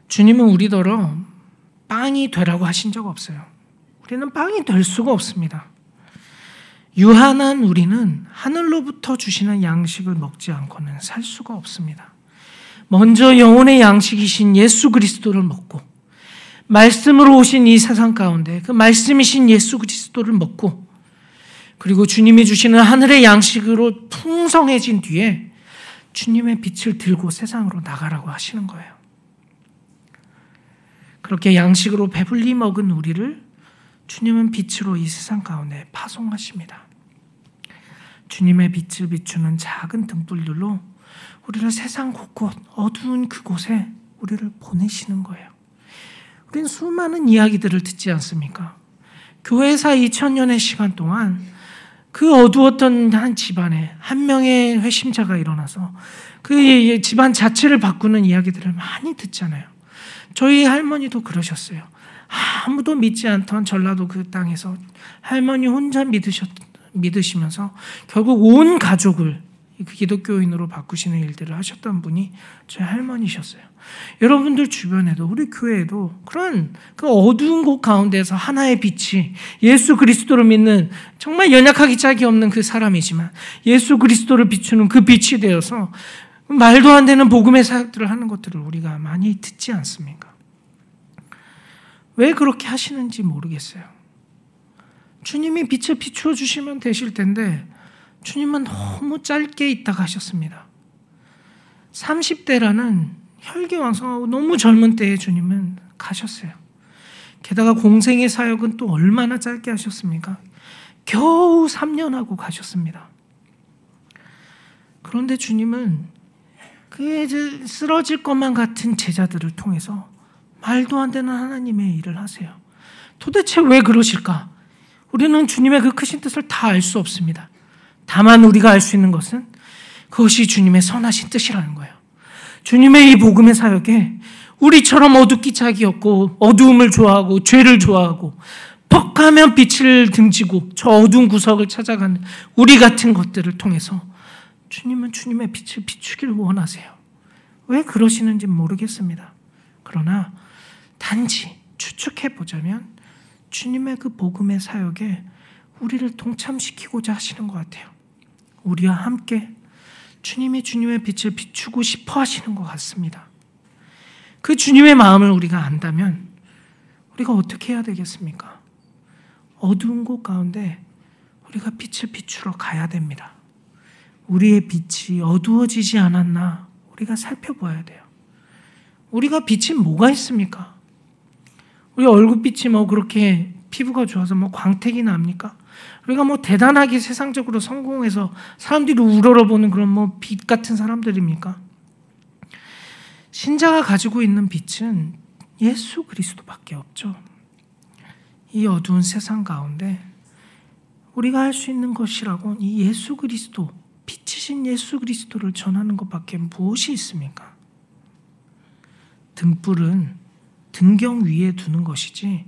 주님은 우리더러 빵이 되라고 하신 적 없어요. 우리는 빵이 될 수가 없습니다. 유한한 우리는 하늘로부터 주시는 양식을 먹지 않고는 살 수가 없습니다. 먼저 영혼의 양식이신 예수 그리스도를 먹고 말씀으로 오신 이 세상 가운데 그 말씀이신 예수 그리스도를 먹고 그리고 주님이 주시는 하늘의 양식으로 풍성해진 뒤에 주님의 빛을 들고 세상으로 나가라고 하시는 거예요. 그렇게 양식으로 배불리 먹은 우리를 주님은 빛으로 이 세상 가운데 파송하십니다. 주님의 빛을 비추는 작은 등불들로 우리를 세상 곳곳 어두운 그곳에 우리를 보내시는 거예요. 우리는 수많은 이야기들을 듣지 않습니까? 교회사 2000년의 시간 동안 그 어두웠던 한 집안에 한 명의 회심자가 일어나서 그 집안 자체를 바꾸는 이야기들을 많이 듣잖아요. 저희 할머니도 그러셨어요. 아무도 믿지 않던 전라도 그 땅에서 할머니 혼자 믿으셨, 믿으시면서 결국 온 가족을 그 기독교인으로 바꾸시는 일들을 하셨던 분이 저희 할머니셨어요. 여러분들 주변에도 우리 교회에도 그런 그 어두운 곳 가운데서 하나의 빛이 예수 그리스도를 믿는 정말 연약하기 짝이 없는 그 사람이지만 예수 그리스도를 비추는 그 빛이 되어서 말도 안 되는 복음의 사역들을 하는 것들을 우리가 많이 듣지 않습니까? 왜 그렇게 하시는지 모르겠어요. 주님이 빛을 비추어 주시면 되실 텐데 주님은 너무 짧게 있다가 하셨습니다. 30대라는 혈기왕성하고 너무 젊은 때에 주님은 가셨어요. 게다가 공생의 사역은 또 얼마나 짧게 하셨습니까? 겨우 3년 하고 가셨습니다. 그런데 주님은 그 쓰러질 것만 같은 제자들을 통해서 말도 안 되는 하나님의 일을 하세요. 도대체 왜 그러실까? 우리는 주님의 그 크신 뜻을 다 알 수 없습니다. 다만 우리가 알 수 있는 것은 그것이 주님의 선하신 뜻이라는 거예요. 주님의 이 복음의 사역에 우리처럼 어둡기 짝이었고 어두움을 좋아하고 죄를 좋아하고 퍽하면 빛을 등지고 저 어두운 구석을 찾아가는 우리 같은 것들을 통해서 주님은 주님의 빛을 비추기를 원하세요. 왜 그러시는지 모르겠습니다. 그러나 단지 추측해 보자면 주님의 그 복음의 사역에 우리를 동참시키고자 하시는 것 같아요. 우리와 함께 주님이 주님의 빛을 비추고 싶어 하시는 것 같습니다. 그 주님의 마음을 우리가 안다면 우리가 어떻게 해야 되겠습니까? 어두운 곳 가운데 우리가 빛을 비추러 가야 됩니다. 우리의 빛이 어두워지지 않았나 우리가 살펴봐야 돼요. 우리가 빛이 뭐가 있습니까? 우리 얼굴빛이 뭐 그렇게 피부가 좋아서 뭐 광택이 납니까? 우리가 뭐 대단하게 세상적으로 성공해서 사람들이 우러러보는 그런 뭐 빛 같은 사람들입니까? 신자가 가지고 있는 빛은 예수 그리스도밖에 없죠. 이 어두운 세상 가운데 우리가 할 수 있는 것이라고 이 예수 그리스도 빛이신 예수 그리스도를 전하는 것밖에 무엇이 있습니까? 등불은 등경 위에 두는 것이지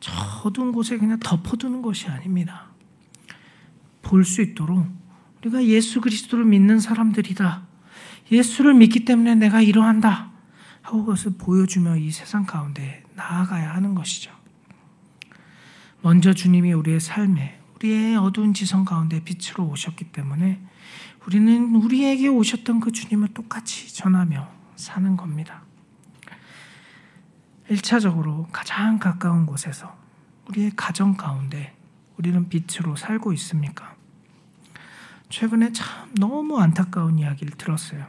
저 어두운 곳에 그냥 덮어두는 것이 아닙니다. 볼 수 있도록 우리가 예수 그리스도를 믿는 사람들이다. 예수를 믿기 때문에 내가 이러한다. 하고 그것을 보여주며 이 세상 가운데 나아가야 하는 것이죠. 먼저 주님이 우리의 삶에 우리의 어두운 지성 가운데 빛으로 오셨기 때문에 우리는 우리에게 오셨던 그 주님을 똑같이 전하며 사는 겁니다. 1차적으로 가장 가까운 곳에서 우리의 가정 가운데 우리는 빛으로 살고 있습니까? 최근에 참 너무 안타까운 이야기를 들었어요.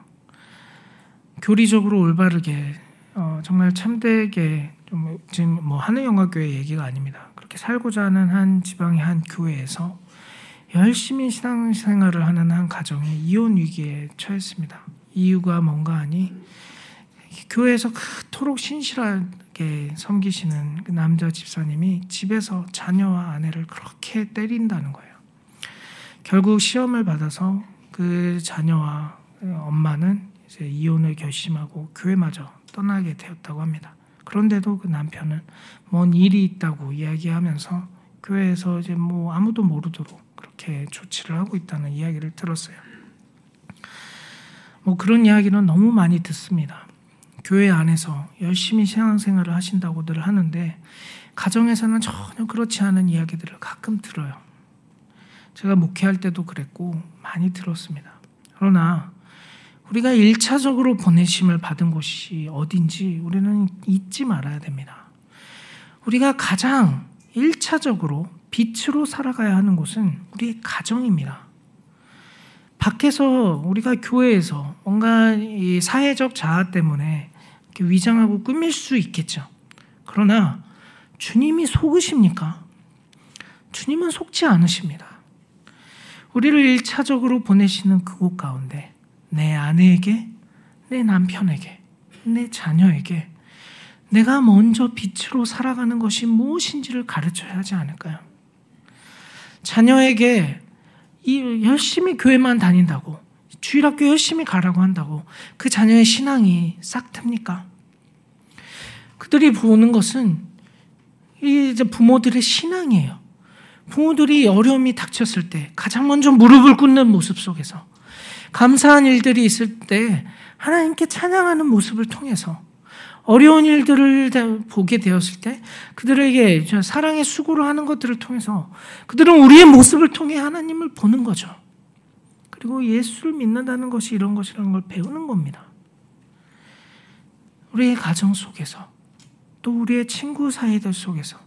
교리적으로 올바르게 어, 정말 참되게 좀 지금 뭐 하늘영화교회 얘기가 아닙니다. 그렇게 살고자 하는 한 지방의 한 교회에서 열심히 신앙생활을 하는 한 가정이 이혼 위기에 처했습니다. 이유가 뭔가 하니 교회에서 그토록 신실하게 섬기시는 그 남자 집사님이 집에서 자녀와 아내를 그렇게 때린다는 거예요. 결국 시험을 받아서 그 자녀와 엄마는 이제 이혼을 결심하고 교회마저 떠나게 되었다고 합니다. 그런데도 그 남편은 뭔 일이 있다고 이야기하면서 교회에서 이제 뭐 아무도 모르도록 그렇게 조치를 하고 있다는 이야기를 들었어요. 뭐 그런 이야기는 너무 많이 듣습니다. 교회 안에서 열심히 신앙생활을 하신다고들 하는데 가정에서는 전혀 그렇지 않은 이야기들을 가끔 들어요. 제가 목회할 때도 그랬고 많이 들었습니다. 그러나 우리가 1차적으로 보내심을 받은 곳이 어딘지 우리는 잊지 말아야 됩니다. 우리가 가장 1차적으로 빛으로 살아가야 하는 곳은 우리의 가정입니다. 밖에서 우리가 교회에서 뭔가 이 사회적 자아 때문에 위장하고 꾸밀 수 있겠죠. 그러나 주님이 속으십니까? 주님은 속지 않으십니다. 우리를 1차적으로 보내시는 그곳 가운데 내 아내에게, 내 남편에게, 내 자녀에게 내가 먼저 빛으로 살아가는 것이 무엇인지를 가르쳐야 하지 않을까요? 자녀에게 이 열심히 교회만 다닌다고 주일학교 열심히 가라고 한다고 그 자녀의 신앙이 싹 틉니까? 그들이 보는 것은 이제 부모들의 신앙이에요. 부모들이 어려움이 닥쳤을 때 가장 먼저 무릎을 꿇는 모습 속에서 감사한 일들이 있을 때 하나님께 찬양하는 모습을 통해서 어려운 일들을 보게 되었을 때 그들에게 사랑의 수고를 하는 것들을 통해서 그들은 우리의 모습을 통해 하나님을 보는 거죠. 그리고 예수를 믿는다는 것이 이런 것이라는 걸 배우는 겁니다. 우리의 가정 속에서 또 우리의 친구 사이들 속에서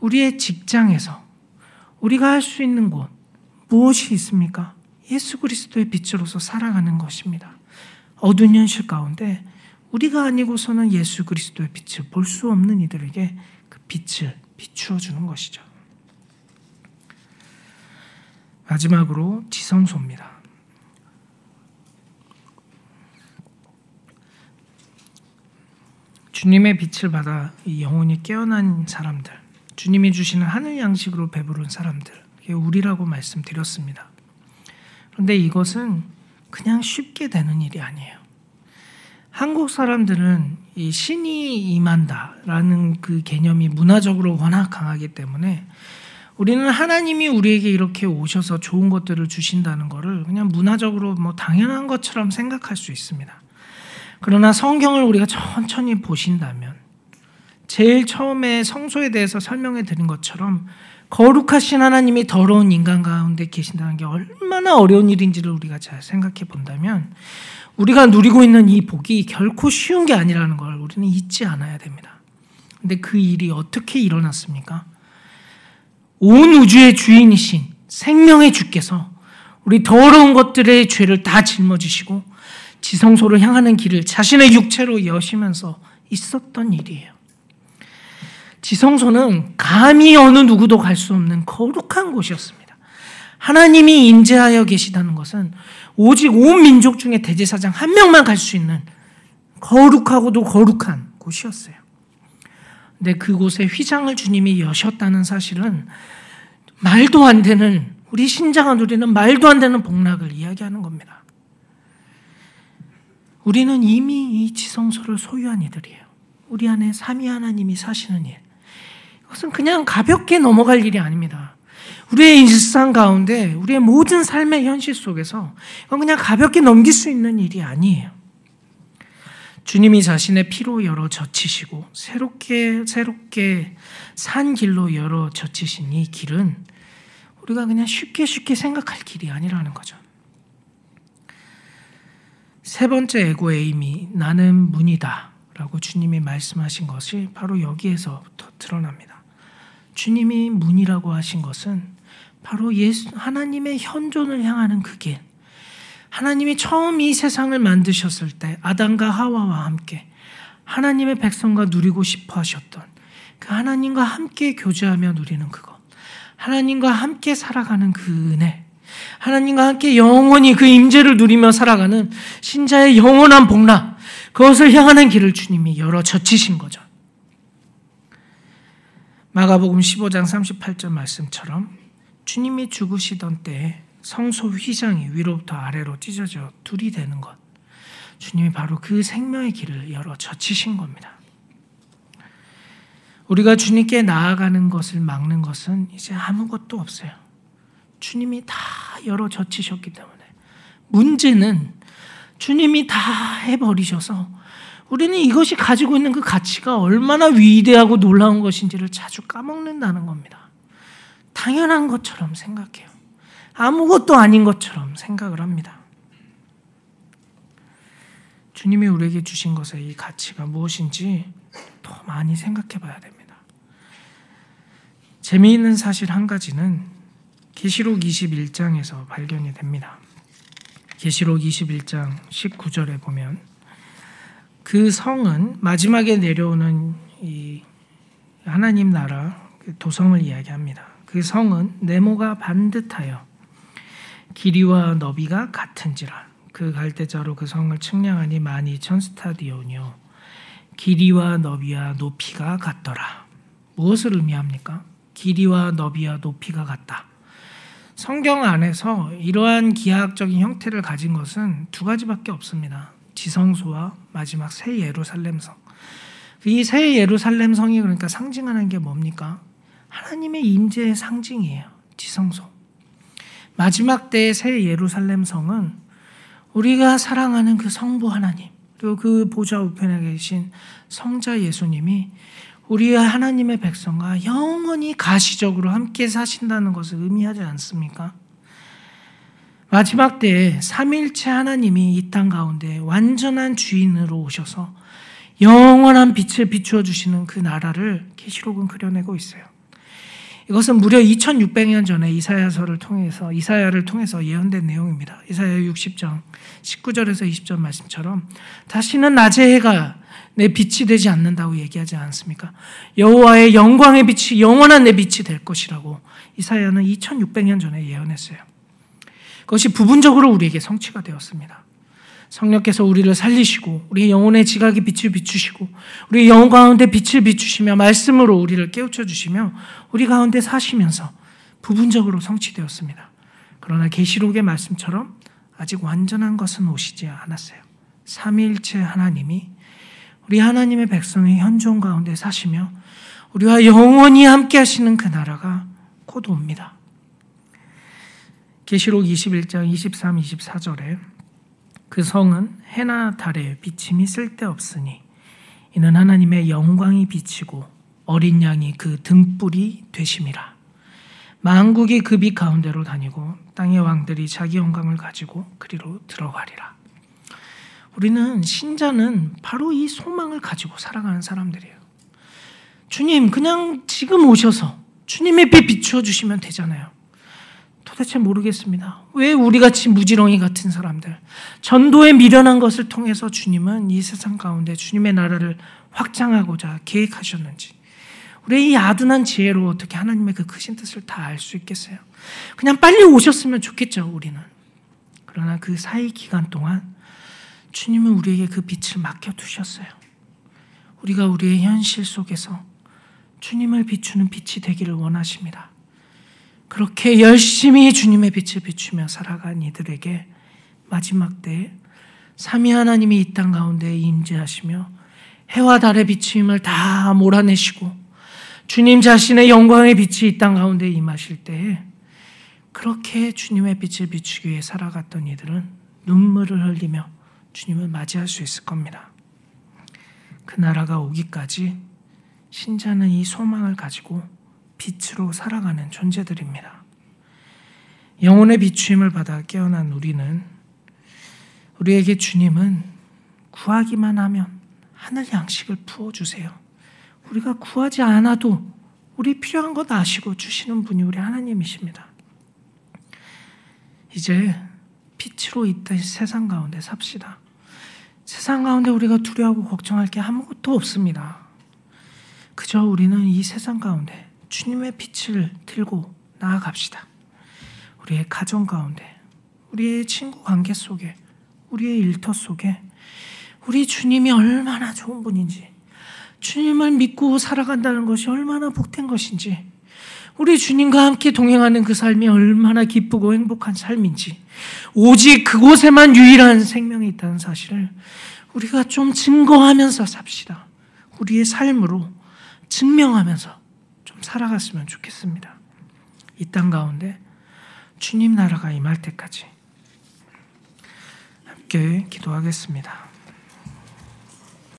우리의 직장에서 우리가 할 수 있는 곳 무엇이 있습니까? 예수 그리스도의 빛으로서 살아가는 것입니다. 어두운 현실 가운데 우리가 아니고서는 예수 그리스도의 빛을 볼 수 없는 이들에게 그 빛을 비추어 주는 것이죠. 마지막으로 지성소입니다. 주님의 빛을 받아 영혼이 깨어난 사람들, 주님이 주시는 하늘 양식으로 배부른 사람들, 이게 우리라고 말씀드렸습니다. 그런데 이것은 그냥 쉽게 되는 일이 아니에요. 한국 사람들은 이 신이 임한다라는 그 개념이 문화적으로 워낙 강하기 때문에 우리는 하나님이 우리에게 이렇게 오셔서 좋은 것들을 주신다는 것을 그냥 문화적으로 뭐 당연한 것처럼 생각할 수 있습니다. 그러나 성경을 우리가 천천히 보신다면 제일 처음에 성소에 대해서 설명해 드린 것처럼 거룩하신 하나님이 더러운 인간 가운데 계신다는 게 얼마나 어려운 일인지를 우리가 잘 생각해 본다면 우리가 누리고 있는 이 복이 결코 쉬운 게 아니라는 걸 우리는 잊지 않아야 됩니다. 근데 그 일이 어떻게 일어났습니까? 온 우주의 주인이신 생명의 주께서 우리 더러운 것들의 죄를 다 짊어지시고 지성소를 향하는 길을 자신의 육체로 여시면서 있었던 일이에요. 지성소는 감히 어느 누구도 갈 수 없는 거룩한 곳이었습니다. 하나님이 임재하여 계시다는 것은 오직 온 민족 중에 대제사장 한 명만 갈 수 있는 거룩하고도 거룩한 곳이었어요. 근데 그곳에 휘장을 주님이 여셨다는 사실은 말도 안 되는 우리 신자가 누리는 말도 안 되는 복락을 이야기하는 겁니다. 우리는 이미 이 지성소를 소유한 이들이에요. 우리 안에 삼위 하나님이 사시는 일. 이것은 그냥 가볍게 넘어갈 일이 아닙니다. 우리의 일상 가운데 우리의 모든 삶의 현실 속에서 이건 그냥 가볍게 넘길 수 있는 일이 아니에요. 주님이 자신의 피로 열어 젖히시고 새롭게 새롭게 산 길로 열어 젖히신 이 길은 우리가 그냥 쉽게 쉽게 생각할 길이 아니라는 거죠. 세 번째 에고 에임이 나는 문이다 라고 주님이 말씀하신 것이 바로 여기에서부터 드러납니다. 주님이 문이라고 하신 것은 바로 예수, 하나님의 현존을 향하는 그 길. 하나님이 처음 이 세상을 만드셨을 때 아담과 하와와 함께 하나님의 백성과 누리고 싶어 하셨던 그 하나님과 함께 교제하며 누리는 그것. 하나님과 함께 살아가는 그 은혜. 하나님과 함께 영원히 그 임재를 누리며 살아가는 신자의 영원한 복락. 그것을 향하는 길을 주님이 열어 젖히신 거죠. 마가복음 15장 38절 말씀처럼 주님이 죽으시던 때에 성소 휘장이 위로부터 아래로 찢어져 둘이 되는 것. 주님이 바로 그 생명의 길을 열어 젖히신 겁니다. 우리가 주님께 나아가는 것을 막는 것은 이제 아무것도 없어요. 주님이 다 열어 젖히셨기 때문에. 문제는 주님이 다 해버리셔서 우리는 이것이 가지고 있는 그 가치가 얼마나 위대하고 놀라운 것인지를 자주 까먹는다는 겁니다. 당연한 것처럼 생각해요. 아무것도 아닌 것처럼 생각을 합니다. 주님이 우리에게 주신 것의 이 가치가 무엇인지 더 많이 생각해 봐야 됩니다. 재미있는 사실 한 가지는 계시록 21장에서 발견이 됩니다. 계시록 21장 19절에 보면 그 성은 마지막에 내려오는 이 하나님 나라 그 도성을 이야기합니다. 그 성은 네모가 반듯하여 길이와 너비가 같은지라 그 갈대자로 그 성을 측량하니 많이 천 스타디온이요 길이와 너비와 높이가 같더라. 무엇을 의미합니까? 길이와 너비와 높이가 같다. 성경 안에서 이러한 기하학적인 형태를 가진 것은 두 가지밖에 없습니다. 지성소와 마지막 새 예루살렘성. 이 새 예루살렘성이 그러니까 상징하는 게 뭡니까? 하나님의 임재의 상징이에요. 지성소. 마지막 때의 새 예루살렘 성은 우리가 사랑하는 그 성부 하나님 그리고 그 보좌 우편에 계신 성자 예수님이 우리 하나님의 백성과 영원히 가시적으로 함께 사신다는 것을 의미하지 않습니까? 마지막 때에 삼일체 하나님이 이 땅 가운데 완전한 주인으로 오셔서 영원한 빛을 비추어 주시는 그 나라를 계시록은 그려내고 있어요. 이것은 무려 2600년 전에 이사야서를 통해서 이사야를 통해서 예언된 내용입니다. 이사야 60장 19절에서 20절 말씀처럼 다시는 낮의 해가 내 빛이 되지 않는다고 얘기하지 않습니까? 여호와의 영광의 빛이 영원한 내 빛이 될 것이라고 이사야는 2600년 전에 예언했어요. 그것이 부분적으로 우리에게 성취가 되었습니다. 성령께서 우리를 살리시고 우리의 영혼의 지각에 빛을 비추시고 우리 영혼 가운데 빛을 비추시며 말씀으로 우리를 깨우쳐 주시며 우리 가운데 사시면서 부분적으로 성취되었습니다. 그러나 계시록의 말씀처럼 아직 완전한 것은 오시지 않았어요. 삼위일체 하나님이 우리 하나님의 백성의 현존 가운데 사시며 우리와 영원히 함께 하시는 그 나라가 곧 옵니다. 계시록 21장 23, 24절에 그 성은 해나 달의 비침이 쓸데없으니 이는 하나님의 영광이 비치고 어린 양이 그 등불이 되심이라. 만국이 그 빛 가운데로 다니고 땅의 왕들이 자기 영광을 가지고 그리로 들어가리라. 우리는 신자는 바로 이 소망을 가지고 살아가는 사람들이에요. 주님, 그냥 지금 오셔서 주님의 빛 비추어 주시면 되잖아요. 도대체 모르겠습니다. 왜 우리같이 무지렁이 같은 사람들, 전도에 미련한 것을 통해서 주님은 이 세상 가운데 주님의 나라를 확장하고자 계획하셨는지, 우리의 이 아둔한 지혜로 어떻게 하나님의 그 크신 뜻을 다 알 수 있겠어요? 그냥 빨리 오셨으면 좋겠죠, 우리는. 그러나 그 사이 기간 동안 주님은 우리에게 그 빛을 맡겨두셨어요. 우리가 우리의 현실 속에서 주님을 비추는 빛이 되기를 원하십니다. 그렇게 열심히 주님의 빛을 비추며 살아간 이들에게 마지막 때에 삼위 하나님이 이 땅 가운데 임재하시며 해와 달의 비추임을 다 몰아내시고 주님 자신의 영광의 빛이 이 땅 가운데 임하실 때에 그렇게 주님의 빛을 비추기 위해 살아갔던 이들은 눈물을 흘리며 주님을 맞이할 수 있을 겁니다. 그 나라가 오기까지 신자는 이 소망을 가지고 빛으로 살아가는 존재들입니다. 영혼의 비추임을 받아 깨어난 우리는 우리에게 주님은 구하기만 하면 하늘 양식을 부어주세요. 우리가 구하지 않아도 우리 필요한 것 아시고 주시는 분이 우리 하나님이십니다. 이제 빛으로 있던 세상 가운데 삽시다. 세상 가운데 우리가 두려워하고 걱정할 게 아무것도 없습니다. 그저 우리는 이 세상 가운데 주님의 빛을 들고 나아갑시다. 우리의 가정 가운데, 우리의 친구 관계 속에, 우리의 일터 속에 우리 주님이 얼마나 좋은 분인지, 주님을 믿고 살아간다는 것이 얼마나 복된 것인지, 우리 주님과 함께 동행하는 그 삶이 얼마나 기쁘고 행복한 삶인지, 오직 그곳에만 유일한 생명이 있다는 사실을 우리가 좀 증거하면서 삽시다. 우리의 삶으로 증명하면서 좀 살아갔으면 좋겠습니다. 이 땅 가운데 주님 나라가 임할 때까지 함께 기도하겠습니다.